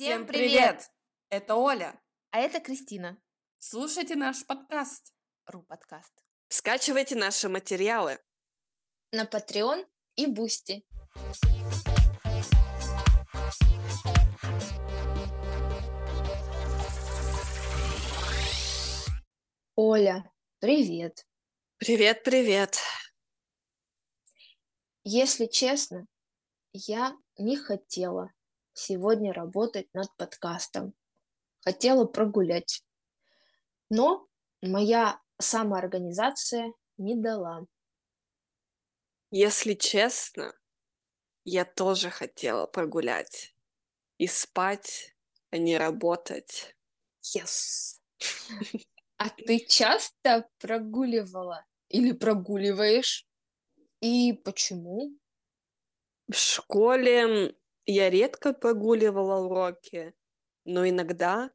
Всем привет! Это Оля. А это Кристина. Слушайте наш подкаст. Ру подкаст. Скачивайте наши материалы. На Patreon и Boosty. Оля, привет. Привет, привет. Если честно, я не хотела сегодня работать над подкастом. Хотела прогулять. Но моя самоорганизация не дала. Если честно, я тоже хотела прогулять. И спать, а не работать. Yes. А ты часто прогуливала или прогуливаешь? И почему? В школе я редко прогуливала уроки, но иногда,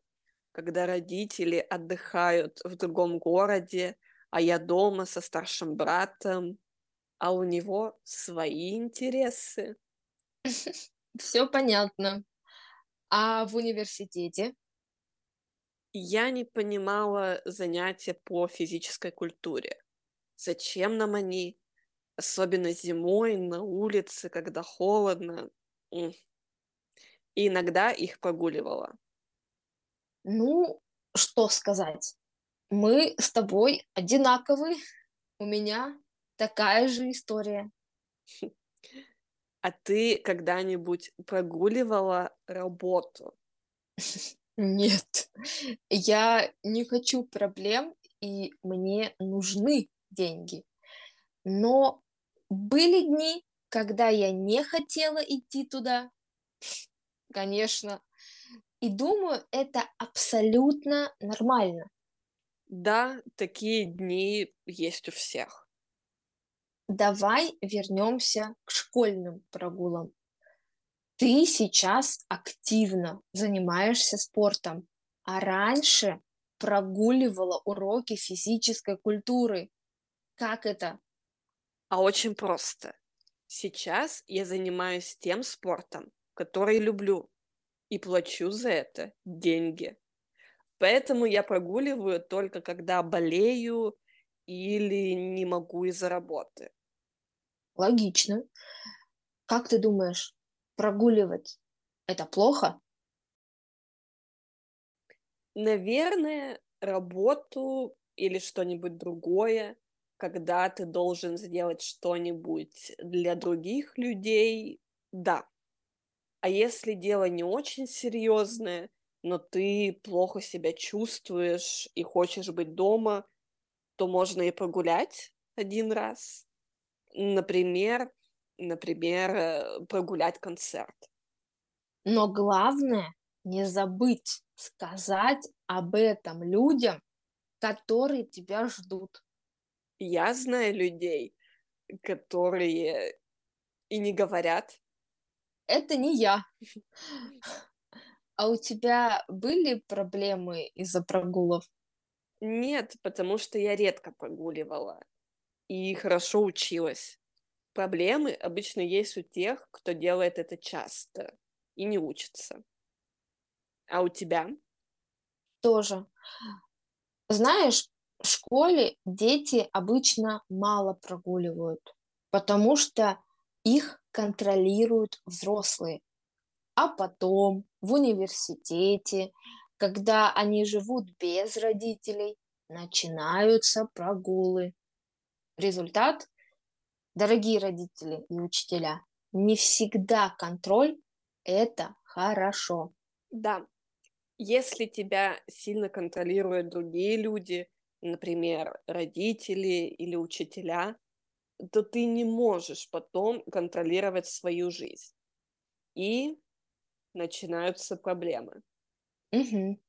когда родители отдыхают в другом городе, а я дома со старшим братом, а у него свои интересы. Все понятно. А в университете? Я не понимала занятия по физической культуре. Зачем нам они? Особенно зимой на улице, когда холодно. И иногда их прогуливала. Ну, что сказать? Мы с тобой одинаковы. У меня такая же история. А ты когда-нибудь прогуливала работу? Нет, я не хочу проблем, и мне нужны деньги. Но были дни, когда я не хотела идти туда. Конечно. И думаю, это абсолютно нормально. Да, такие дни есть у всех. Давай вернемся к школьным прогулам. Ты сейчас активно занимаешься спортом, а раньше прогуливала уроки физической культуры. Как это? А очень просто. Сейчас я занимаюсь тем спортом, который люблю, и плачу за это деньги. Поэтому я прогуливаю только когда болею или не могу из-за работы. Логично. Как ты думаешь, прогуливать это плохо? Наверное, работу или что-нибудь другое, когда ты должен сделать что-нибудь для других людей, да. А если дело не очень серьезное, но ты плохо себя чувствуешь и хочешь быть дома, то можно и прогулять один раз. Например, например, э, прогулять концерт. Но главное не забыть сказать об этом людям, которые тебя ждут. Я знаю людей, которые и не говорят. Это не я. А у тебя были проблемы из-за прогулов? Нет, потому что я редко прогуливала и хорошо училась. Проблемы обычно есть у тех, кто делает это часто и не учится. А у тебя? Тоже. Знаешь, в школе дети обычно мало прогуливают, потому что их контролируют взрослые. А потом в университете, когда они живут без родителей, начинаются прогулы. Результат Дорогие родители и учителя, не всегда контроль – это хорошо. Да, если тебя сильно контролируют другие люди, например, родители или учителя, то ты не можешь потом контролировать свою жизнь. И начинаются проблемы. Угу.